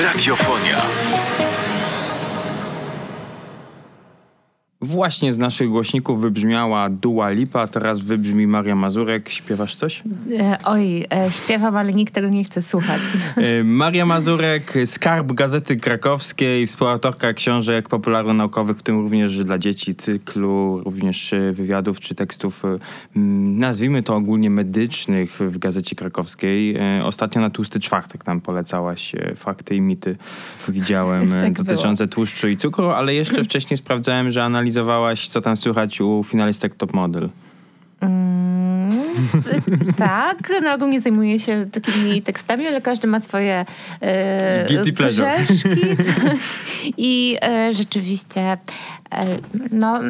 Radiofonia. Właśnie z naszych głośników wybrzmiała Dua Lipa, teraz wybrzmi Maria Mazurek. Śpiewasz coś? E, oj, e, śpiewam, ale nikt tego nie chce słuchać. E, Maria Mazurek, skarb Gazety Krakowskiej, współautorka książek popularno-naukowych, w tym również dla dzieci, cyklu, również e, wywiadów czy tekstów, e, nazwijmy to ogólnie medycznych w Gazecie Krakowskiej. E, Ostatnio na Tłusty Czwartek nam polecałaś fakty i mity, widziałem, Tak było. dotyczące tłuszczu i cukru, ale jeszcze wcześniej sprawdzałem, że analizowałaś, co tam słychać u finalistek Top Model. Mm, tak, no ogólnie zajmuję się takimi tekstami, ale każdy ma swoje e, grzeszki. I e, rzeczywiście, no,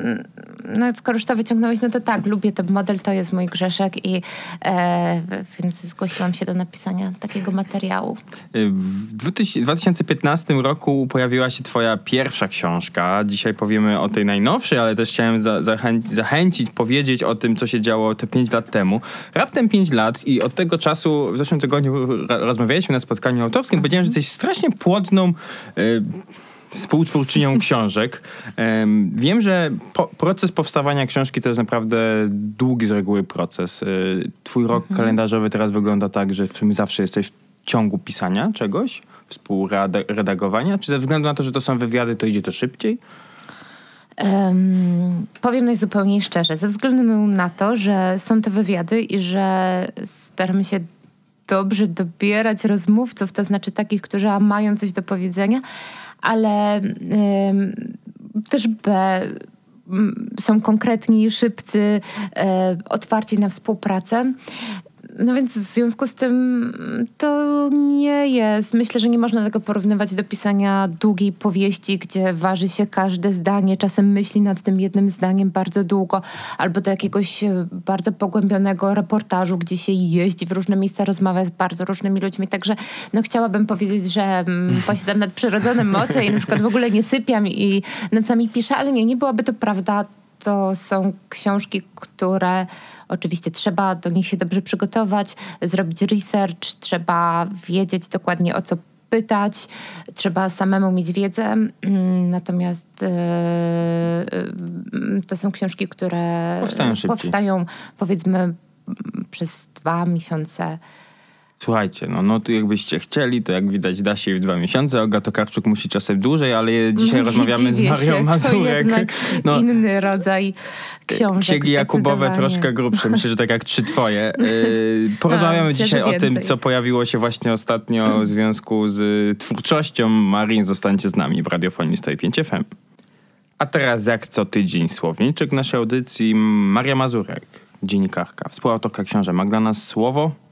no skoro już to wyciągnąłeś, no to tak, lubię ten model, to jest mój grzeszek i e, więc zgłosiłam się do napisania takiego materiału. W 2000 2015 roku pojawiła się twoja pierwsza książka. Dzisiaj powiemy o tej najnowszej, ale też chciałem za, zachęcić, zachęcić, powiedzieć o tym, co się działo te 5 lat temu. Raptem 5 lat i od tego czasu, w zeszłym tygodniu ra- rozmawialiśmy na spotkaniu autorskim, powiedziałem, że jesteś strasznie płodną... Y, współtwórczynią książek. Em, Wiem, że po, proces powstawania książki to jest naprawdę długi z reguły proces. Y, Twój rok kalendarzowy teraz wygląda tak, że w sumie zawsze jesteś w ciągu pisania czegoś, współredagowania, czy ze względu na to, że to są wywiady, to idzie to szybciej? Em, powiem najzupełniej szczerze, ze względu na to, że są to wywiady i że staramy się dobrze dobierać rozmówców, to znaczy takich, którzy mają coś do powiedzenia, ale też B są konkretni, szybcy, e, otwarci na współpracę. No więc w związku z tym to nie jest. Myślę, że nie można tego porównywać do pisania długiej powieści, gdzie waży się każde zdanie, czasem myśli nad tym jednym zdaniem bardzo długo, albo do jakiegoś e, bardzo pogłębionego reportażu, gdzie się jeździ w różne miejsca, rozmawia z bardzo różnymi ludźmi. Także no, chciałabym powiedzieć, że mm, posiadam nadprzyrodzone moce i na przykład w ogóle nie sypiam i nocami piszę, ale nie, nie byłaby to prawda. To są książki, które oczywiście trzeba do nich się dobrze przygotować, zrobić research, trzeba wiedzieć dokładnie o co pytać, trzeba samemu mieć wiedzę. Mm, Natomiast e, to są książki, które Powstają powstają powiedzmy przez dwa miesiące. Słuchajcie, no, no tu jakbyście chcieli, to jak widać da się w dwa miesiące. Olga Tokarczuk musi czasem dłużej, ale dzisiaj rozmawiamy z Marią się, Mazurek. No, inny rodzaj książek. Księgi Jakubowe troszkę grubsze, myślę, że tak jak trzy twoje. Yy, porozmawiamy A, dzisiaj o tym, co pojawiło się właśnie ostatnio w związku z y, twórczością Marii. Zostańcie z nami w radiofonii 105 FM. A teraz jak co tydzień słowniczek naszej audycji Maria Mazurek, dziennikarka, współautorka książek. Ma dla nas słowo?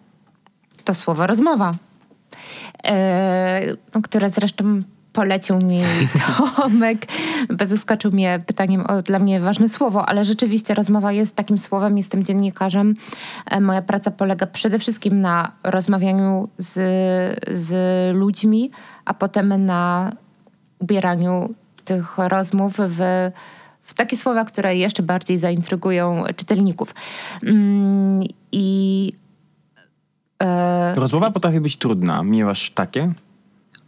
To słowo rozmowa, no, które zresztą polecił mi Tomek, bo zaskoczył mnie pytaniem o dla mnie ważne słowo, ale rzeczywiście rozmowa jest takim słowem, jestem dziennikarzem. E, moja praca polega przede wszystkim na rozmawianiu z, z ludźmi, a potem na ubieraniu tych rozmów w, w takie słowa, które jeszcze bardziej zaintrygują czytelników. Mm, I Rozmowa potrafi być trudna. Miewasz takie?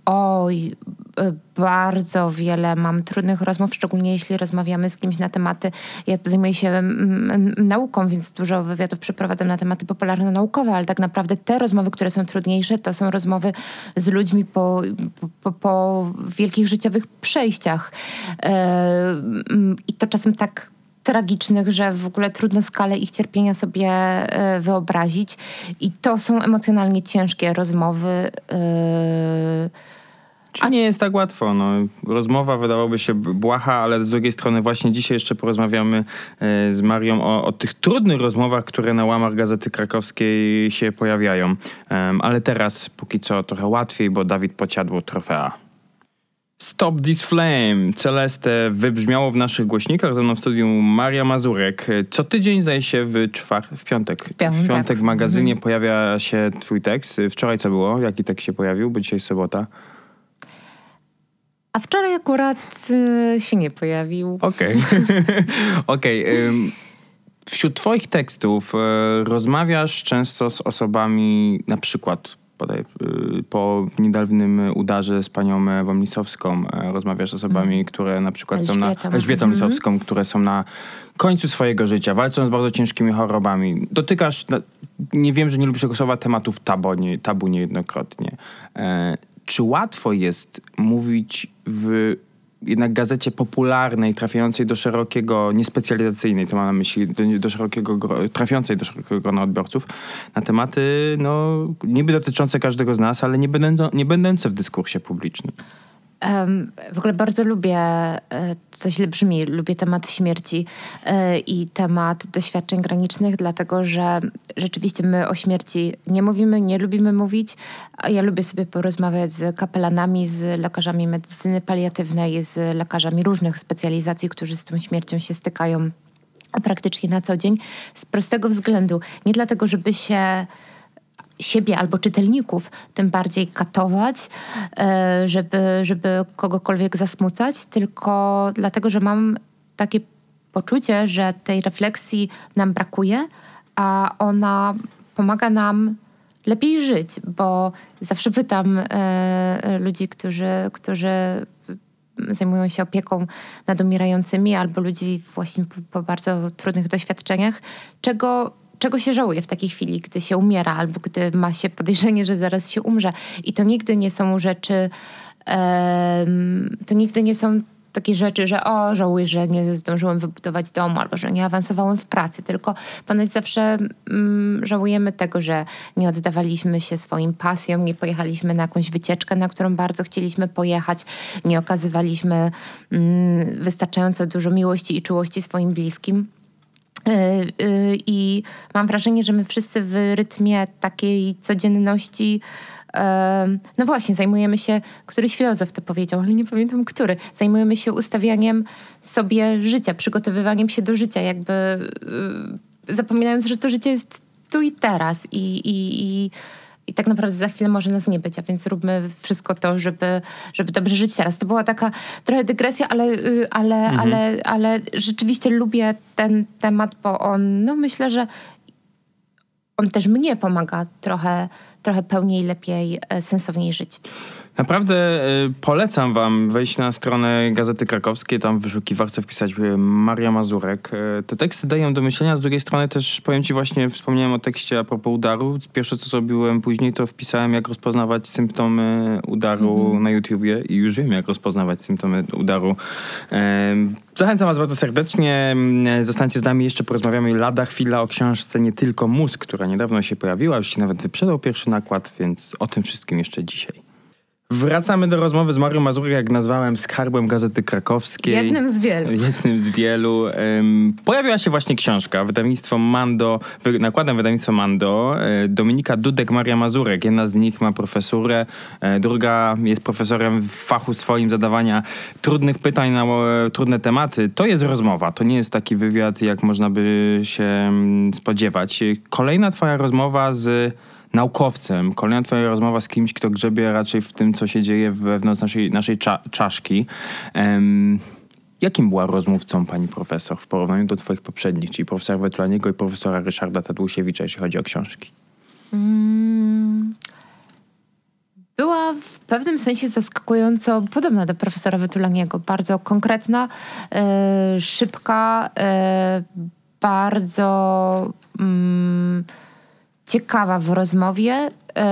Oj, y, bardzo wiele mam trudnych rozmów, szczególnie jeśli rozmawiamy z kimś na tematy. Ja zajmuję się mm, mm, nauką, więc dużo wywiadów przeprowadzam na tematy popularno-naukowe, ale tak naprawdę te rozmowy, które są trudniejsze, to są rozmowy z ludźmi po, po, po wielkich życiowych przejściach. E, mm, I to czasem tak tragicznych, że w ogóle trudno skalę ich cierpienia sobie e, wyobrazić. I to są emocjonalnie ciężkie rozmowy. e, Czy nie jest tak łatwo? No, rozmowa wydawałoby się błaha, ale z drugiej strony właśnie dzisiaj jeszcze porozmawiamy e, z Marią o, o tych trudnych rozmowach, które na łamach Gazety Krakowskiej się pojawiają. Ale teraz póki co trochę łatwiej, bo Dawid Pociadło trofea. Stop This Flame. Celeste wybrzmiało w naszych głośnikach. Ze mną w studiu Maria Mazurek. Co tydzień zdaje się w, czwar- w piątek. W piątek. w piątek w magazynie Mhm. pojawia się twój tekst. Wczoraj co było? Jaki tekst się pojawił? Bo dzisiaj sobota. A wczoraj akurat y, się nie pojawił. Okej. Okej. ym, Wśród twoich tekstów e, rozmawiasz często z osobami na przykład bodaj, y, po niedawnym udarze z panią Ewą Lisowską e, rozmawiasz z osobami, mm. które na przykład Elżbietą. są na... Elżbietą mm. Lisowską, które są na końcu swojego życia, walczą z bardzo ciężkimi chorobami. Dotykasz, nie wiem, że nie lubisz tego słowa, tematów tabu, nie, tabu niejednokrotnie. E, czy łatwo jest mówić w jednak gazecie popularnej, trafiającej do szerokiego, niespecjalizacyjnej, to mam na myśli, do, do szerokiego, trafiącej do szerokiego grona odbiorców, na tematy, no, niby dotyczące każdego z nas, ale nie, będą, nie będące w dyskursie publicznym. W ogóle bardzo lubię, e, to źle brzmi, lubię temat śmierci e, i temat doświadczeń granicznych, dlatego że rzeczywiście my o śmierci nie mówimy, nie lubimy mówić. Ja lubię sobie porozmawiać z kapelanami, z lekarzami medycyny paliatywnej, z lekarzami różnych specjalizacji, którzy z tą śmiercią się stykają praktycznie na co dzień. Z prostego względu, nie dlatego, żeby się siebie albo czytelników tym bardziej katować, e, żeby, żeby kogokolwiek zasmucać, tylko dlatego, że mam takie poczucie, że tej refleksji nam brakuje, a ona pomaga nam lepiej żyć, bo zawsze pytam e, ludzi, którzy, którzy zajmują się opieką nad umierającymi albo ludzi właśnie po, po bardzo trudnych doświadczeniach, czego czego się żałuje w takiej chwili, gdy się umiera albo gdy ma się podejrzenie, że zaraz się umrze. I to nigdy nie są rzeczy, um, to nigdy nie są takie rzeczy, że o, żałuję, że nie zdążyłem wybudować domu albo że nie awansowałem w pracy, tylko ponoć zawsze mm, żałujemy tego, że nie oddawaliśmy się swoim pasjom, nie pojechaliśmy na jakąś wycieczkę, na którą bardzo chcieliśmy pojechać, nie okazywaliśmy mm, wystarczająco dużo miłości i czułości swoim bliskim. Y, y, I mam wrażenie, że my wszyscy w rytmie takiej codzienności no właśnie, zajmujemy się, któryś filozof to powiedział, ale nie pamiętam który. Zajmujemy się ustawianiem sobie życia, przygotowywaniem się do życia, jakby zapominając, że to życie jest tu i teraz. I, i, i i tak naprawdę za chwilę może nas nie być, a więc róbmy wszystko to, żeby, żeby dobrze żyć teraz. To była taka trochę dygresja, ale, y, ale, mhm. ale, ale rzeczywiście lubię ten temat, bo on, no myślę, że on też mnie pomaga trochę, trochę pełniej, lepiej, e, sensowniej żyć. Naprawdę y, polecam wam wejść na stronę Gazety Krakowskiej, tam w wyszukiwarce wpisać y, Maria Mazurek. Y, te teksty dają do myślenia, z drugiej strony też powiem ci właśnie, wspomniałem o tekście a propos udaru. Pierwsze co zrobiłem później to wpisałem jak rozpoznawać symptomy udaru -hmm. na YouTubie i już wiem jak rozpoznawać symptomy udaru. Zachęcam was bardzo serdecznie. Zostańcie z nami, jeszcze porozmawiamy lada chwila o książce Nie tylko mózg, która niedawno się pojawiła, już się nawet wyprzedał pierwszy nakład, więc o tym wszystkim jeszcze dzisiaj. Wracamy do rozmowy z Marią Mazurek, jak nazwałem, skarbem Gazety Krakowskiej. Jednym z wielu. Jednym z wielu. Um, pojawiła się właśnie książka, wydawnictwo Mando, nakładem wydawnictwa Mando, e, Dominika Dudek, Maria Mazurek. Jedna z nich ma profesurę, e, druga jest profesorem w fachu swoim zadawania trudnych pytań na e, trudne tematy. To jest rozmowa, to nie jest taki wywiad, jak można by się mm, spodziewać. Kolejna twoja rozmowa z naukowcem. Kolejna twoja rozmowa z kimś, kto grzebie raczej w tym, co się dzieje wewnątrz naszej, naszej cza czaszki. Um, jakim była rozmówcą pani profesor w porównaniu do twoich poprzednich, czyli profesora Wetulaniego i profesora Ryszarda Tadłusiewicza, jeśli chodzi o książki? Mm, była w pewnym sensie zaskakująco podobna do profesora Wetulaniego. Bardzo konkretna, e, szybka, e, bardzo... Mm, ciekawa w rozmowie yy,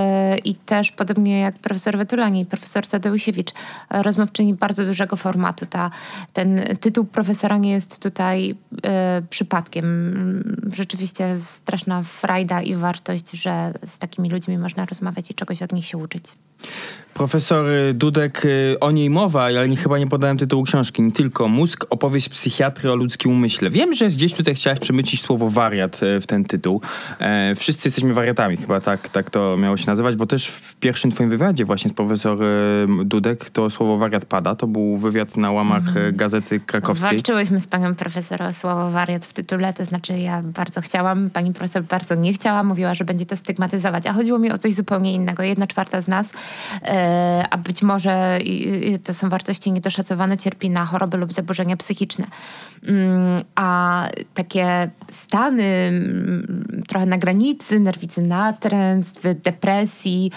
i też podobnie jak profesor Wetulani i profesor Tadeusiewicz, rozmówczyni bardzo dużego formatu. Ta, ten tytuł profesora nie jest tutaj yy, przypadkiem. Rzeczywiście straszna frajda i wartość, że z takimi ludźmi można rozmawiać i czegoś od nich się uczyć. Profesor Dudek, y, o niej mowa, ale nie, chyba nie podałem tytułu książki. Tylko Mózg, opowieść psychiatry o ludzkim umyśle. Wiem, że gdzieś tutaj chciałeś przemycić słowo wariat y, w ten tytuł. E, wszyscy jesteśmy wariatami, chyba tak, tak to miało się nazywać, bo też w pierwszym twoim wywiadzie właśnie z profesor y, Dudek to słowo wariat pada. To był wywiad na łamach mhm. Gazety Krakowskiej. Walczyłyśmy z panią profesor o słowo wariat w tytule, to znaczy ja bardzo chciałam, pani profesor bardzo nie chciała, mówiła, że będzie to stygmatyzować, a chodziło mi o coś zupełnie innego. Jedna czwarta z nas e, a być może to są wartości niedoszacowane, cierpi na choroby lub zaburzenia psychiczne. Mm, a takie stany mm, trochę na granicy, nerwicy natręstw, depresji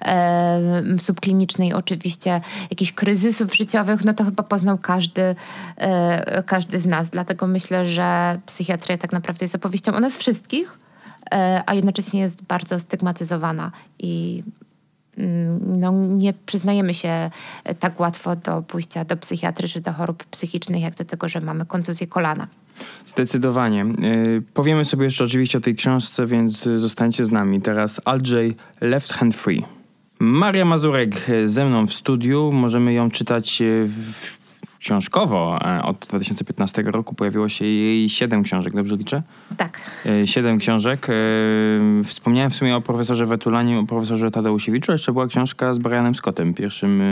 e, subklinicznej oczywiście, jakichś kryzysów życiowych, no to chyba poznał każdy, e, każdy z nas. Dlatego myślę, że psychiatria tak naprawdę jest opowieścią o nas wszystkich, e, a jednocześnie jest bardzo stygmatyzowana i no, nie przyznajemy się tak łatwo do pójścia do psychiatry czy do chorób psychicznych, jak do tego, że mamy kontuzję kolana. Zdecydowanie. Yy, powiemy sobie jeszcze oczywiście o tej książce, więc zostańcie z nami. Teraz Aldrzej Left Hand Free. Maria Mazurek ze mną w studiu. Możemy ją czytać w książkowo. E, od 2015 roku pojawiło się jej siedem książek, dobrze liczę? Tak. E, siedem książek. E, wspomniałem w sumie o profesorze Wetulanie, o profesorze Tadeusiewiczu. Jeszcze była książka z Brianem Scottem, pierwszym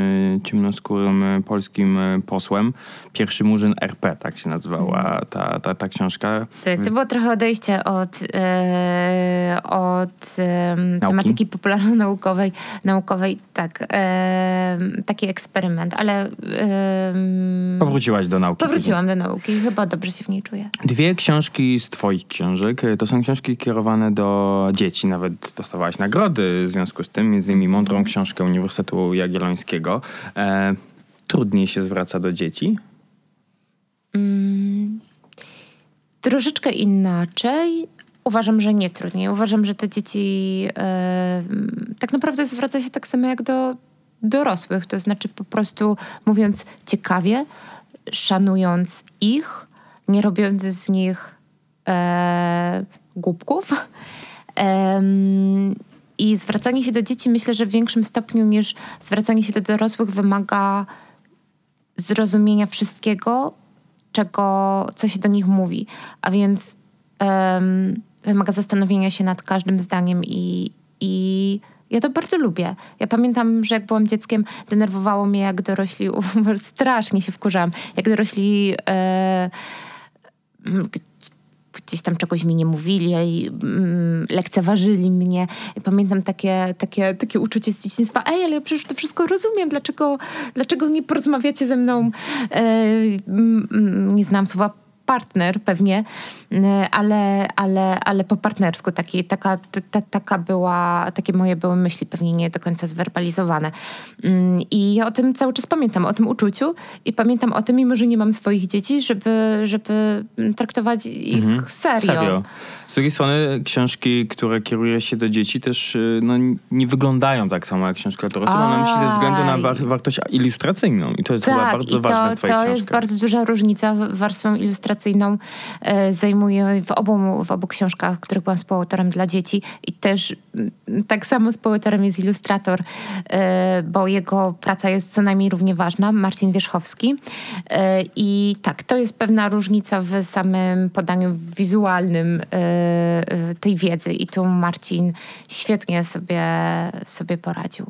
ciemnoskórym polskim posłem. Pierwszy murzyn RP, tak się nazywała mhm. ta, ta, ta książka. Tak, to było trochę odejście od, e, od e, tematyki popularno-naukowej. Naukowej, tak. E, taki eksperyment, ale Powróciłaś do nauki. Powróciłam do nauki i chyba dobrze się w niej czuję. Dwie książki z twoich książek to są książki kierowane do dzieci. Nawet dostawałaś nagrody w związku z tym, między innymi mądrą książkę Uniwersytetu Jagiellońskiego. E, trudniej się zwraca do dzieci? Mm, troszeczkę inaczej. Uważam, że nie trudniej. Uważam, że te dzieci e, tak naprawdę zwraca się tak samo jak do dorosłych, to znaczy po prostu mówiąc ciekawie, szanując ich, nie robiąc z nich e, głupków. E, I zwracanie się do dzieci myślę, że w większym stopniu niż zwracanie się do dorosłych wymaga zrozumienia wszystkiego, czego, co się do nich mówi. A więc wymaga zastanowienia się nad każdym zdaniem i, i ja to bardzo lubię. Ja pamiętam, że jak byłam dzieckiem, denerwowało mnie, jak dorośli, strasznie się wkurzałam, jak dorośli e, gdzieś tam czegoś mi nie mówili i mm, lekceważyli mnie. Pamiętam takie, takie, takie uczucie z dzieciństwa, ej, ale ja przecież to wszystko rozumiem, dlaczego, dlaczego nie porozmawiacie ze mną? E, mm, nie znam słowa partner pewnie, y, ale, ale, ale po partnersku. Taki, taka, ta, taka była, takie moje były myśli pewnie nie do końca zwerbalizowane. Mm, I ja o tym cały czas pamiętam, o tym uczuciu i pamiętam o tym, mimo że nie mam swoich dzieci, żeby, żeby traktować ich mhm. serio. serio. Z drugiej strony książki, które kieruje się do dzieci też y, no, nie wyglądają tak samo jak książka dla dorosłych. One myśli ze względu na war wartość ilustracyjną i to jest tak, chyba bardzo ważne w twojej to książkach. jest bardzo duża różnica. Warstwę ilustracyjną e, zajmuję w obu, w obu książkach, których byłam współautorem dla dzieci i też m, tak samo współautorem jest ilustrator, e, bo jego praca jest co najmniej równie ważna, Marcin Wierzchowski. E, I tak, to jest pewna różnica w samym podaniu wizualnym tej wiedzy i tu Marcin świetnie sobie, sobie poradził.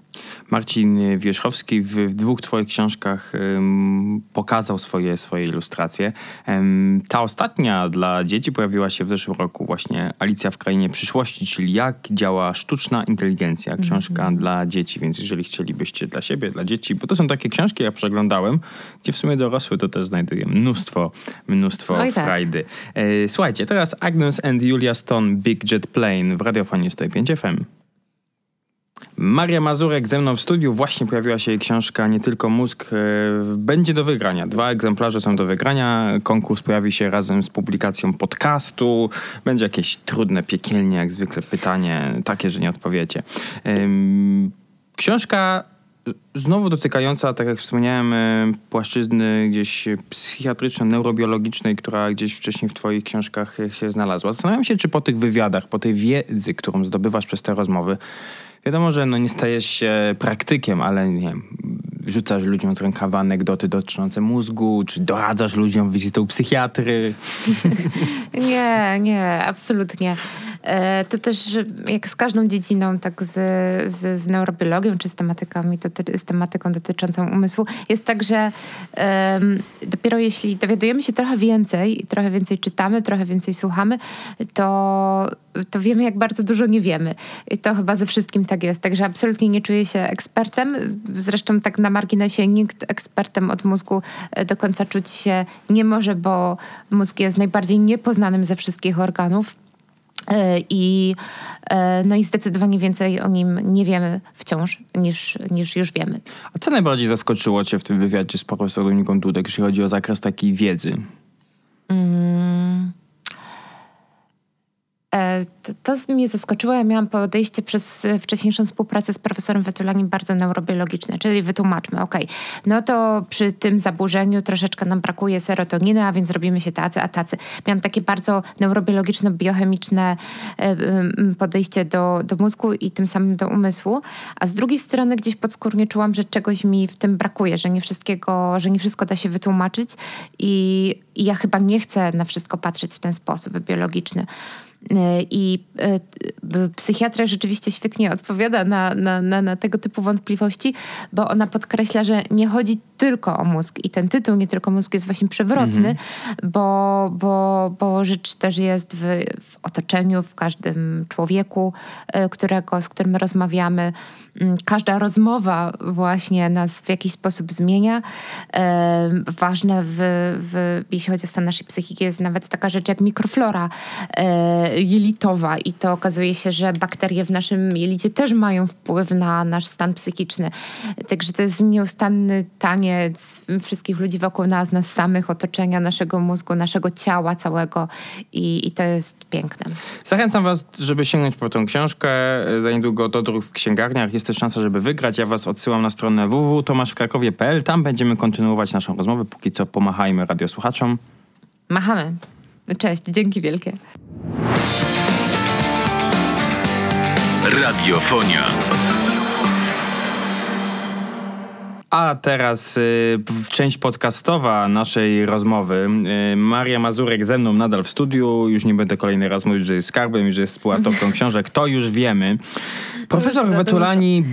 Marcin Wierzchowski w, w dwóch twoich książkach um, pokazał swoje, swoje ilustracje. Um, ta ostatnia dla dzieci pojawiła się w zeszłym roku właśnie Alicja w Krainie Przyszłości, czyli jak działa sztuczna inteligencja. Książka mm -hmm. dla dzieci, więc jeżeli chcielibyście dla siebie, dla dzieci, bo to są takie książki, ja przeglądałem, gdzie w sumie dorosły to też znajduje mnóstwo, mnóstwo frajdy. Tak. E, słuchajcie, teraz Agnes and Julia Julia Stone Big Jet Plane w radiofonie 105 FM. Maria Mazurek ze mną w studiu. Właśnie pojawiła się jej książka Nie tylko mózg. E, będzie do wygrania. Dwa egzemplarze są do wygrania. Konkurs pojawi się razem z publikacją podcastu. Będzie jakieś trudne, piekielnie, jak zwykle pytanie, takie, że nie odpowiecie. Książka znowu dotykająca, tak jak wspomniałem, e, płaszczyzny gdzieś psychiatryczno-neurobiologicznej, która gdzieś wcześniej w twoich książkach się znalazła. Zastanawiam się, czy po tych wywiadach, po tej wiedzy, którą zdobywasz przez te rozmowy, wiadomo, że no nie stajesz się praktykiem, ale nie wiem, rzucasz ludziom z rękawa anegdoty dotyczące mózgu, czy doradzasz ludziom wizytą psychiatry? nie, nie, absolutnie. E, to też jak z każdą dziedziną, tak z, z, z neurobiologią czy z, tematykami, to, z tematyką dotyczącą umysłu, jest tak, że um, dopiero jeśli dowiadujemy się trochę więcej, trochę więcej czytamy, trochę więcej słuchamy, to, to wiemy, jak bardzo dużo nie wiemy. I to chyba ze wszystkim tak jest. Także absolutnie nie czuję się ekspertem. Zresztą tak na marginesie nikt ekspertem od mózgu e, do końca czuć się nie może, bo mózg jest najbardziej niepoznanym ze wszystkich organów. E, I, e, no i zdecydowanie więcej o nim nie wiemy wciąż niż, niż już wiemy. A co najbardziej zaskoczyło Cię w tym wywiadzie z profesorem Dominiką Dudek, jeśli chodzi o zakres takiej wiedzy? Mm. E, to, to mnie zaskoczyło. Ja miałam podejście przez wcześniejszą współpracę z profesorem Wetulaniem bardzo neurobiologiczne, czyli wytłumaczmy, ok, no to przy tym zaburzeniu troszeczkę nam brakuje serotoniny, a więc robimy się tacy, a tacy. Miałam takie bardzo neurobiologiczno-biochemiczne e, podejście do, do mózgu i tym samym do umysłu, a z drugiej strony gdzieś podskórnie czułam, że czegoś mi w tym brakuje, że nie wszystkiego, że nie wszystko da się wytłumaczyć i, i ja chyba nie chcę na wszystko patrzeć w ten sposób biologiczny. I e, psychiatra rzeczywiście świetnie odpowiada na, na, na, na, tego typu wątpliwości, bo ona podkreśla, że nie chodzi tylko o mózg i ten tytuł nie tylko mózg jest właśnie przewrotny, mm -hmm. bo, bo, bo rzecz też jest w, w otoczeniu, w każdym człowieku, e, którego, z którym rozmawiamy. Mm, każda rozmowa właśnie nas w jakiś sposób zmienia. Ważne, w, w, jeśli chodzi o stan naszej psychiki, jest nawet taka rzecz jak mikroflora jelitowa i to okazuje się, że bakterie w naszym jelicie też mają wpływ na nasz stan psychiczny. Także to jest nieustanny taniec wszystkich ludzi wokół nas, nas samych, otoczenia, naszego mózgu, naszego ciała całego i, i to jest piękne. Zachęcam was, żeby sięgnąć po tą książkę. Za niedługo dodruk w księgarniach. Jest też szansa, żeby wygrać. Ja was odsyłam na stronę www.tomaszwkrakowie.pl. Tam będziemy kontynuować naszą rozmowę. Póki co pomachajmy radiosłuchaczom. Machamy. Cześć, dzięki wielkie. Radiofonia. A teraz y, część podcastowa naszej rozmowy. Y, Maria Mazurek ze mną nadal w studiu. Już nie będę kolejny raz mówić, że jest skarbem i że jest współautorką książek. To już wiemy. Profesor Wetulani,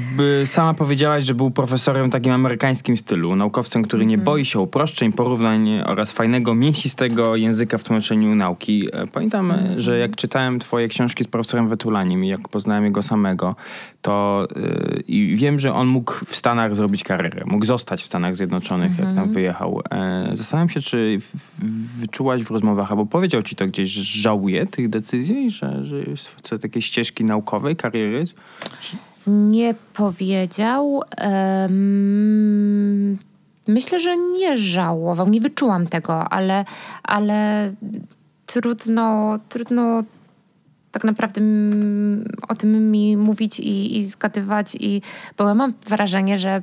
sama powiedziałaś, że był profesorem takim amerykańskim stylu. Naukowcem, który nie mhm. boi się uproszczeń, porównań oraz fajnego, mięsistego języka w tłumaczeniu nauki. E, pamiętam, mhm. że jak czytałem twoje książki z profesorem Wetulaniem i jak poznałem jego samego, to yy, i wiem, że on mógł w Stanach zrobić karierę. Mógł zostać w Stanach Zjednoczonych, jak tam mhm. wyjechał. E, zastanawiam się, czy wyczułaś w rozmowach, albo powiedział ci to gdzieś, że żałuje tych decyzji, że, że jest takiej ścieżki naukowej, kariery? Nie powiedział. Myślę, że nie żałował, nie wyczułam tego, ale, ale trudno, trudno tak naprawdę o tym mi mówić i, i zgadywać, i, bo ja mam wrażenie, że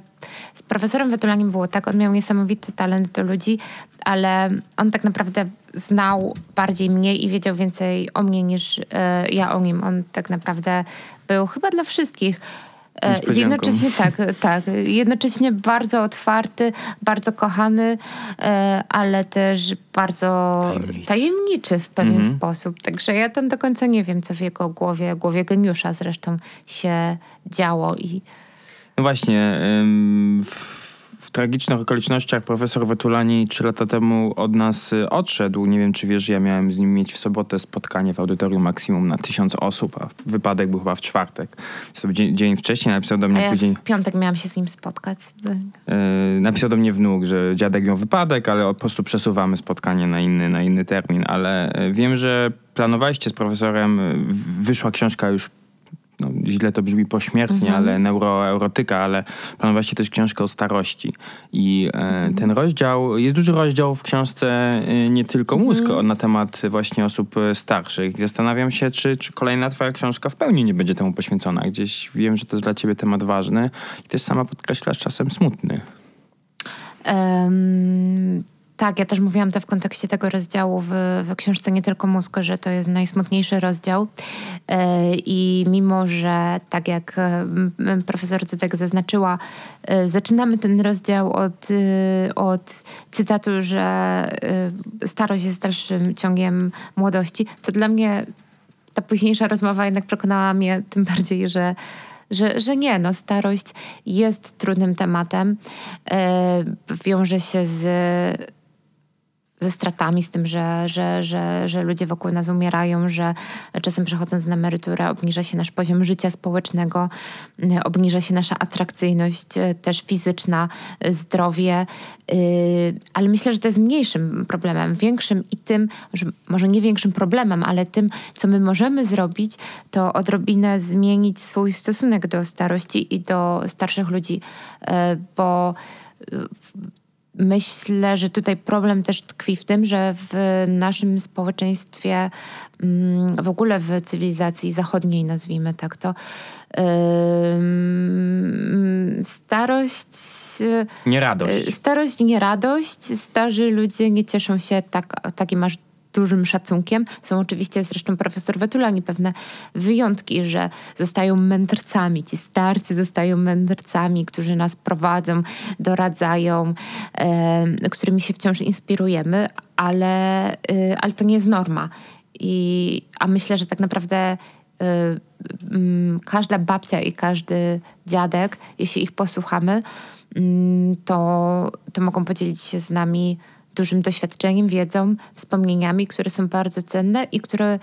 z profesorem Wetulaniem było tak, on miał niesamowity talent do ludzi, ale on tak naprawdę znał bardziej mnie i wiedział więcej o mnie niż e, ja o nim. On tak naprawdę był chyba dla wszystkich. E, jednocześnie tak, tak. Jednocześnie bardzo otwarty, bardzo kochany, e, ale też bardzo tajemniczy, tajemniczy w pewien mhm. sposób. Także ja tam do końca nie wiem, co w jego głowie, głowie geniusza zresztą się działo i no właśnie, w tragicznych okolicznościach profesor Wetulani trzy lata temu od nas y, odszedł. Nie wiem, czy wiesz, ja miałem z nim mieć w sobotę spotkanie w audytorium maksimum na tysiąc osób, a wypadek był chyba w czwartek. Sobie dzień, dzień wcześniej napisał do mnie ja później... w piątek miałam się z nim spotkać. Yy, napisał do mnie wnuk, że dziadek miał wypadek, ale po prostu przesuwamy spotkanie na inny, na inny termin. Ale y, wiem, że planowaliście z profesorem, wyszła książka już no, źle to brzmi pośmiertnie, mhm. ale neuroerotyka, ale planowaliście też książkę o starości. I e, mhm. ten rozdział, jest duży rozdział w książce e, nie tylko mózg mhm. na temat właśnie osób e, starszych. Zastanawiam się, czy, czy kolejna twoja książka w pełni nie będzie temu poświęcona. Gdzieś wiem, że to jest dla ciebie temat ważny i też sama podkreślasz czasem smutny. Um, tak, ja też mówiłam to w kontekście tego rozdziału w, w książce Nie tylko mózg, że to jest najsmutniejszy rozdział. E, I mimo, że tak jak profesor Dudek zaznaczyła, e, zaczynamy ten rozdział od, e, od cytatu, że starość jest dalszym ciągiem młodości, to dla mnie ta późniejsza rozmowa jednak przekonała mnie tym bardziej, że, że, że nie, no starość jest trudnym tematem. E, wiąże się z ze stratami, z tym, że, że, że, że ludzie wokół nas umierają, że czasem przechodząc na emeryturę obniża się nasz poziom życia społecznego, obniża się nasza atrakcyjność e, też fizyczna, e, zdrowie. Ale myślę, że to jest mniejszym problemem. Większym i tym, że może nie większym problemem, ale tym, co my możemy zrobić, to odrobinę zmienić swój stosunek do starości i do starszych ludzi, bo Myślę, że tutaj problem też tkwi w tym, że w naszym społeczeństwie, mm, w ogóle w cywilizacji zachodniej, nazwijmy tak to, starość. Nie radość. Starość, nie radość. Starzy ludzie nie cieszą się tak, takim aż dużym szacunkiem. Są oczywiście zresztą profesor Wetulani pewne wyjątki, że zostają mędrcami. Ci starcy zostają mędrcami, którzy nas prowadzą, doradzają, e, którymi się wciąż inspirujemy, ale, e, ale to nie jest norma. I, a myślę, że tak naprawdę y, każda babcia i każdy dziadek, jeśli ich posłuchamy, to, to mogą podzielić się z nami dużym doświadczeniem, wiedzą, wspomnieniami, które są bardzo cenne i które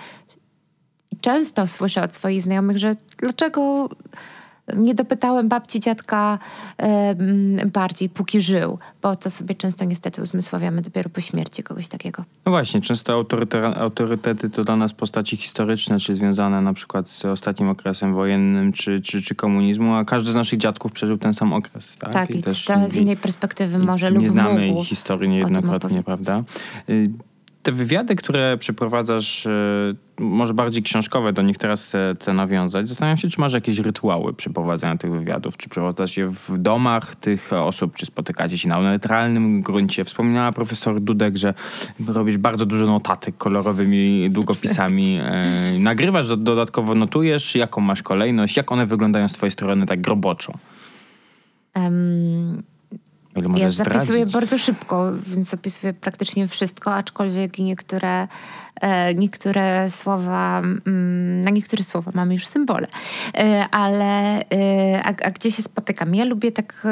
często słyszę od swoich znajomych, że dlaczego nie dopytałem babci, dziadka bardziej, póki żył, bo to sobie często niestety uzmysławiamy dopiero po śmierci kogoś takiego. No właśnie, często autorytety to dla nas postaci historyczne, czy związane na przykład z ostatnim okresem wojennym, czy, czy, czy komunizmu, a każdy z naszych dziadków przeżył ten sam okres. Tak, tak i, i też trochę z innej perspektywy może lub Nie znamy ich historii niejednokrotnie, prawda? Te wywiady, które przeprowadzasz, e, może bardziej książkowe, do nich teraz chcę, nawiązać. Zastanawiam się, czy masz jakieś rytuały przeprowadzania tych wywiadów? Czy przeprowadzasz je w domach tych osób, czy spotykacie się na neutralnym gruncie? Wspominała profesor Dudek, że robisz bardzo dużo notatek kolorowymi długopisami. E, nagrywasz, dodatkowo notujesz, jaką masz kolejność, jak one wyglądają z twojej strony tak roboczo? Um, ja zapisuję bardzo szybko, więc zapisuję praktycznie wszystko, aczkolwiek niektóre niektóre słowa, mm, na niektóre słowa mamy już symbole, e, ale e, a, a gdzie się spotykam? Ja lubię tak,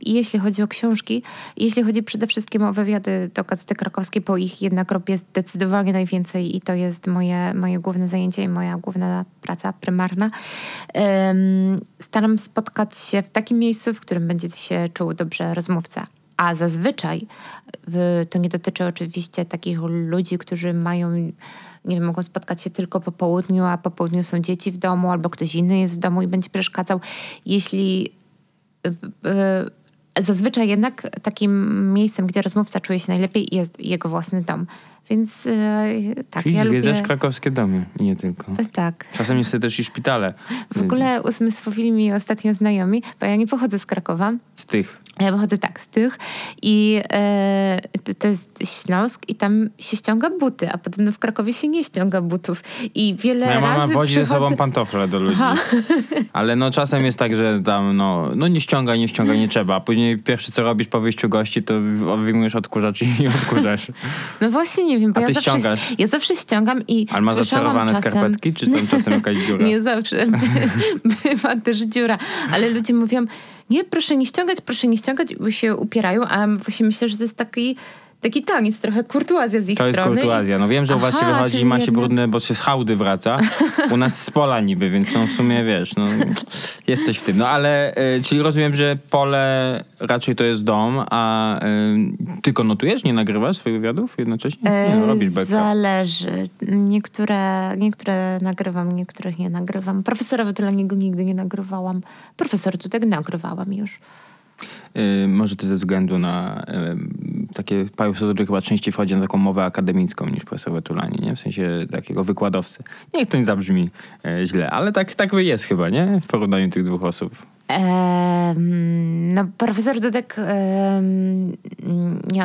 jeśli chodzi o książki, jeśli chodzi przede wszystkim o wywiady do Gazety Krakowskiej, bo ich jednak robię zdecydowanie najwięcej i to jest moje, moje główne zajęcie i moja główna praca prymarna. Staram spotkać się w takim miejscu, w którym będzie się czuł dobrze rozmówca a zazwyczaj to nie dotyczy oczywiście takich ludzi, którzy mają nie wiem, mogą spotkać się tylko po południu, a po południu są dzieci w domu, albo ktoś inny jest w domu i będzie przeszkadzał. Jeśli zazwyczaj jednak takim miejscem, gdzie rozmówca czuje się najlepiej, jest jego własny dom. Więc e, tak, Czyli ja zwiedzasz lubię... krakowskie domy i nie tylko. Tak. Czasem niestety też i szpitale. W ogóle uzmysłowili mi ostatnio znajomi, bo ja nie pochodzę z Krakowa. Z tych. Ja pochodzę tak, z tych i e, to, to, jest Śląsk i tam się ściąga buty, a podobno w Krakowie się nie ściąga butów. I wiele Moja razy mama wozi przychodzę... ze sobą pantofle do ludzi. Aha. Ale no czasem jest tak, że tam no, no nie ściąga, nie ściąga, nie trzeba. A później pierwsze co robisz po wyjściu gości, to wyjmujesz odkurzacz i odkurzasz. No właśnie nie wiem, bo a ty ja zawsze, ściągasz. ja zawsze ściągam i Ale ma zacerowane czasem... skarpetki, czy tam czasem jakaś dziura? nie zawsze. Bywa też dziura. Ale ludzie mówią, nie, proszę nie ściągać, proszę nie ściągać, bo się upierają, a właśnie myślę, że to jest taki taki taniec, trochę kurtuazja z ich strony. To jest kurtuazja. No wiem, że Aha, u was się wychodzi, ma się brudne, bo się z hałdy wraca. U nas z pola niby, więc no w sumie wiesz, no jest coś w tym. No ale, y, czyli rozumiem, że pole raczej to jest dom, a y, tylko notujesz, nie nagrywasz swoich wywiadów jednocześnie? Nie, no, robisz backup. Zależy. Niektóre, niektóre nagrywam, niektórych nie nagrywam. Profesora Wytulaniego nigdy nie nagrywałam. Profesor tutaj nagrywałam już. Yy, może to ze względu na yy, takie, Paweł Sodory chyba częściej wchodzi na taką mowę akademicką niż profesor Wetulani, nie? W sensie takiego wykładowcy. Niech to nie zabrzmi yy, źle, ale tak, tak jest chyba, nie? W porównaniu tych dwóch osób. No, profesor Dudek,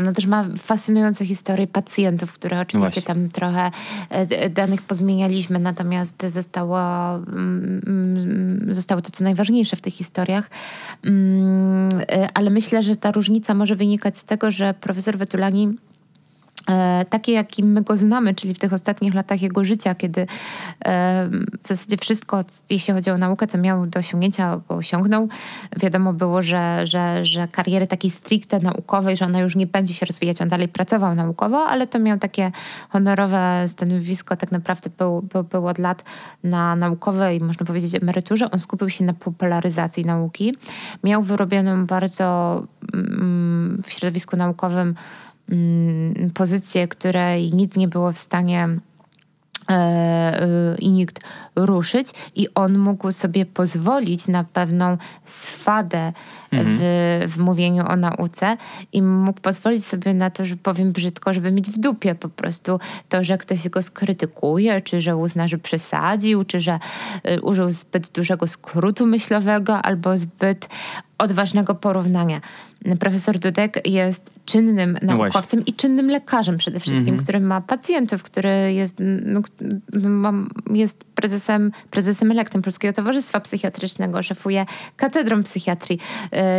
no też ma fascynujące historie pacjentów, które oczywiście Właśnie. tam trochę e, danych pozmienialiśmy, natomiast zostało, mm, zostało to co najważniejsze w tych historiach. Mm, e, ale myślę, że ta różnica może wynikać z tego, że profesor Wetulani takie, jakim my go znamy, czyli w tych ostatnich latach jego życia, kiedy e, w zasadzie wszystko, jeśli chodzi o naukę, co miał do osiągnięcia, osiągnął. Wiadomo było, że, że, że kariery takiej stricte naukowej, że ona już nie będzie się rozwijać, on dalej pracował naukowo, ale to miał takie honorowe stanowisko, tak naprawdę był, był, był od lat na naukowej, można powiedzieć, emeryturze. On skupił się na popularyzacji nauki. Miał wyrobioną bardzo mm, w środowisku naukowym pozycję, której nic nie było w stanie e, e, i nikt ruszyć, i on mógł sobie pozwolić na pewną swadę mhm. w, w mówieniu o nauce i mógł pozwolić sobie na to, że powiem brzydko, żeby mieć w dupie po prostu to, że ktoś go skrytykuje, czy że uzna, że przesadził, czy że y, użył zbyt dużego skrótu myślowego albo zbyt odważnego porównania. Profesor Dudek jest czynnym no naukowcem no i czynnym lekarzem przede wszystkim, mm -hmm. który ma pacjentów, który jest, no, jest prezesem, prezesem elektem Polskiego Towarzystwa Psychiatrycznego, szefuje katedrą psychiatrii.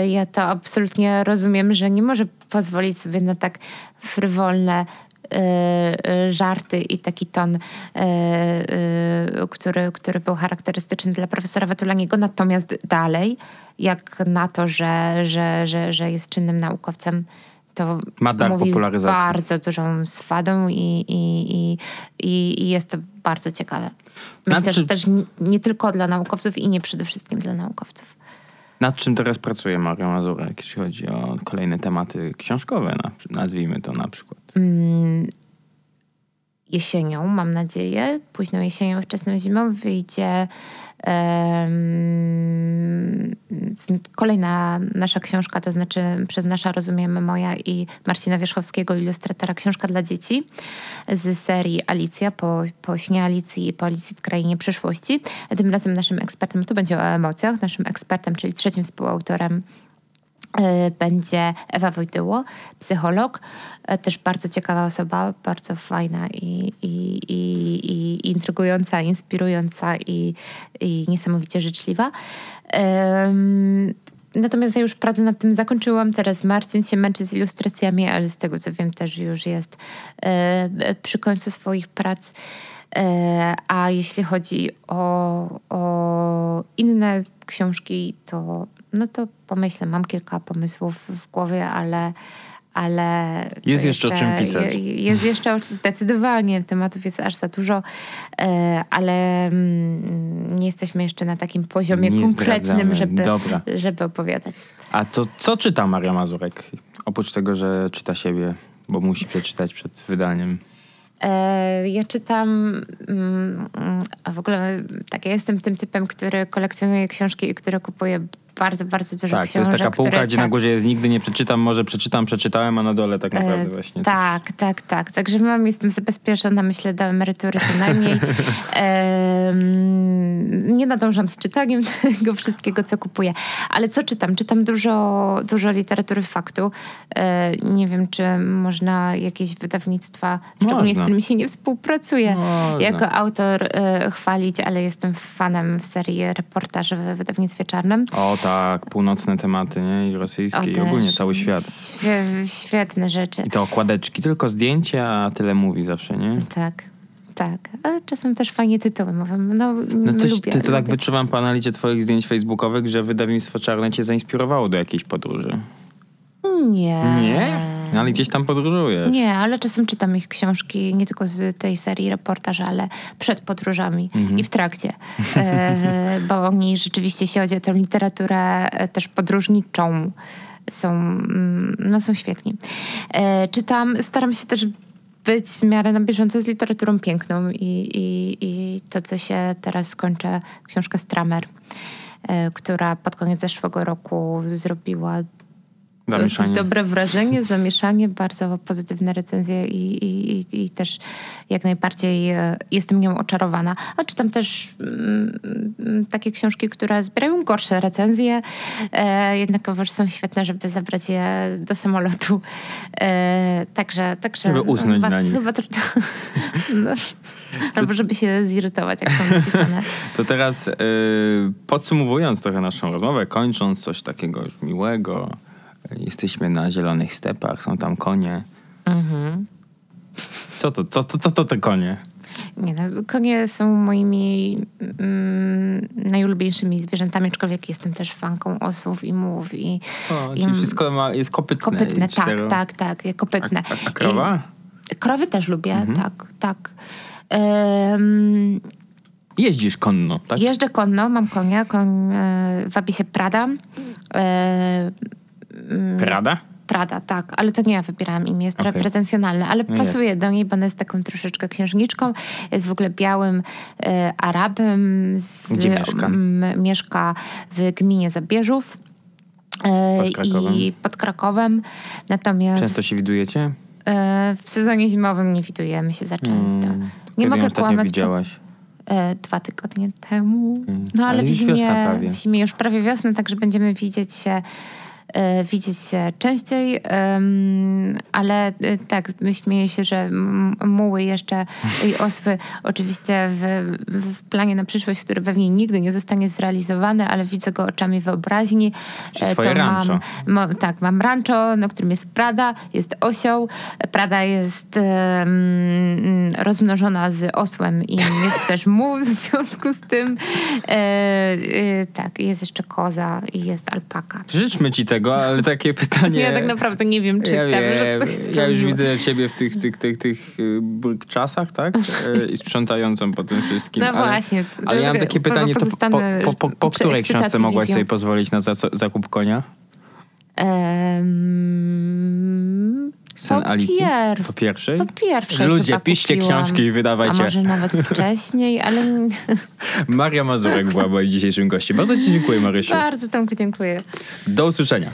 Y, ja to absolutnie rozumiem, że nie może pozwolić sobie na tak frywolne żarty i taki ton, który, który był charakterystyczny dla profesora Wetulaniego. Natomiast dalej, jak na to, że, że, że, że jest czynnym naukowcem, to Ma dar mówi z bardzo dużą swadą i, i, i, i, jest to bardzo ciekawe. Myślę, znaczy... że też nie tylko dla naukowców i nie przede wszystkim dla naukowców. Nad czym teraz pracuje Maria Mazurek, jeśli chodzi o kolejne tematy książkowe, nazwijmy to na przykład? Mm, jesienią, mam nadzieję, późną jesienią, wczesną zimą wyjdzie Kolejna nasza książka, to znaczy przez nasza rozumiemy moja i Marcina Wierzchowskiego, ilustratora, książka dla dzieci z serii Alicja, po, po śnie Alicji i po Alicji w Krainie Przyszłości. Tym razem naszym ekspertem, tu będzie o emocjach, naszym ekspertem, czyli trzecim współautorem będzie Ewa Wojtyło, psycholog, e, też bardzo ciekawa osoba, bardzo fajna i, i, i, i intrygująca, inspirująca i, i niesamowicie życzliwa. Natomiast ja już pracę nad tym zakończyłam. Teraz Marcin się męczy z ilustracjami, ale z tego co wiem też już jest e, przy końcu swoich prac. E, a jeśli chodzi o, o inne książki, to, no to pomyślę, mam kilka pomysłów w głowie, ale ale. Jest jeszcze, jeszcze, o czym pisać. Jest jeszcze zdecydowanie, tematów jest aż za dużo, e, ale mm, nie jesteśmy jeszcze na takim poziomie nie konkretnym, żeby, żeby opowiadać. A to co czyta Maria Mazurek? Oprócz tego, że czyta siebie, bo musi przeczytać przed wydaniem. E, ja czytam, mm, a w ogóle tak, ja jestem tym typem, który kolekcjonuje książki i który kupuje bardzo, bardzo dużo tak, książek. Tak, to jest taka półka, które, gdzie tak, na górze jest nigdy nie przeczytam, może przeczytam, przeczytałem, a na dole tak naprawdę e, właśnie. Tak, coś. tak, tak. Także mam, jestem zabezpieczona, myślę, do emerytury co najmniej. nie nadążam z czytaniem tego wszystkiego, co kupuję. Ale co czytam? Czytam dużo, dużo literatury faktu. E, nie wiem, czy można jakieś wydawnictwa, szczególnie z którymi się nie współpracuje, można. jako autor e, chwalić, ale jestem fanem w serii reportaży w wydawnictwie czarnym. O tak, północne tematy, nie? I rosyjskie, o, i ogólnie cały świat. Świetne rzeczy. I te okładeczki, tylko zdjęcia, a tyle mówi zawsze, nie? Tak. Tak, ale czasem też fajnie tytuły mówię. No, no coś, lubię, ty to tak wyczuwam po analizie twoich zdjęć facebookowych, że wydawnictwo Czarne cię zainspirowało do jakiejś podróży. Nie. Nie? No, ale gdzieś tam podróżujesz. Nie, ale czasem czytam ich książki nie tylko z tej serii reportaży, ale przed podróżami mhm. i w trakcie. E, bo oni rzeczywiście, jeśli chodzi o tę literaturę e, też podróżniczą, są, mm, no, są świetni. E, czytam, staram się też być w miarę na bieżąco z literaturą piękną i, i, i to, co się teraz skończy, książka Stramer, e, która pod koniec zeszłego roku zrobiła Zamieszanie. Dosyć dobre wrażenie, zamieszanie, bardzo pozytywne recenzje i, i, i, też jak najbardziej e, jestem nią oczarowana. A czytam też mm, takie książki, które zbierają gorsze recenzje, e, jednakowoż są świetne, żeby zabrać je do samolotu. E, także, także... Żeby usnąć chyba, na nich. Chyba to, no, albo żeby się zirytować, jak są napisane. To teraz y, podsumowując trochę naszą rozmowę, kończąc coś takiego już miłego, Jesteśmy na zielonych stepach, są tam konie. Mhm. Co to, co, co, co to te konie? Nie no, konie są moimi mm, najulubieńszymi zwierzętami, aczkolwiek jestem też fanką osłów i mułów i... O, i czyli wszystko ma, jest kopytne. Kopytne, tak, cztero- tak, tak, kopytne. A, a, a krowa? I, krowy też lubię, Mhm. tak, tak. Em, Jeździsz konno, tak? Jeżdżę konno, mam konia, koń e, wabi się Prada. E, mm, Prada? Prada, tak, ale to nie ja wybierałam imię, jest trochę Okej. pretensjonalne, ale No pasuje do niej, bo ona jest taką troszeczkę księżniczką, jest w ogóle białym e, Arabem. Z, Gdzie mieszka? m, mieszka w gminie Zabierzów. e, Pod Krakowem. I pod Krakowem. Natomiast Często się widujecie? e, w sezonie zimowym nie widujemy się za często. Mm, nie Kiedy mogę kłamać. widziałaś? E, dwa tygodnie temu. Mm. No ale, Ale w, zimie, w zimie już prawie wiosna, także będziemy widzieć się widzieć się częściej, ale e, tak, śmieję się, że muły jeszcze i osły oczywiście w, w planie na przyszłość, który pewnie nigdy nie zostanie zrealizowany, ale widzę go oczami wyobraźni. Czyli E, swoje rancho. Mam, ma, tak, mam rancho, na którym jest Prada, jest osioł. Prada jest em, rozmnożona z osłem i jest też muł w związku z tym. E, e, tak, jest jeszcze koza i jest alpaka. Życzmy ci tego, ale takie pytanie... Ja tak naprawdę nie wiem, czy ja, chciałabym, żeby ja już widzę ciebie w tych, tych, tych, tych y, czasach, tak? Y, I sprzątającą po tym wszystkim. No ale, właśnie. Ale ja mam takie pytanie, po, po, po, po, której książce mogłaś sobie pozwolić na zakup konia? Em, Sen po Alicji? pier- Po pierwszej? Po pierwszej Ludzie, piszcie kupiłam. książki i A wydawajcie. może nawet wcześniej, ale Maria Mazurek była moim dzisiejszym gościem. Bardzo ci dziękuję, Marysiu. bardzo Tomku dziękuję. Do usłyszenia.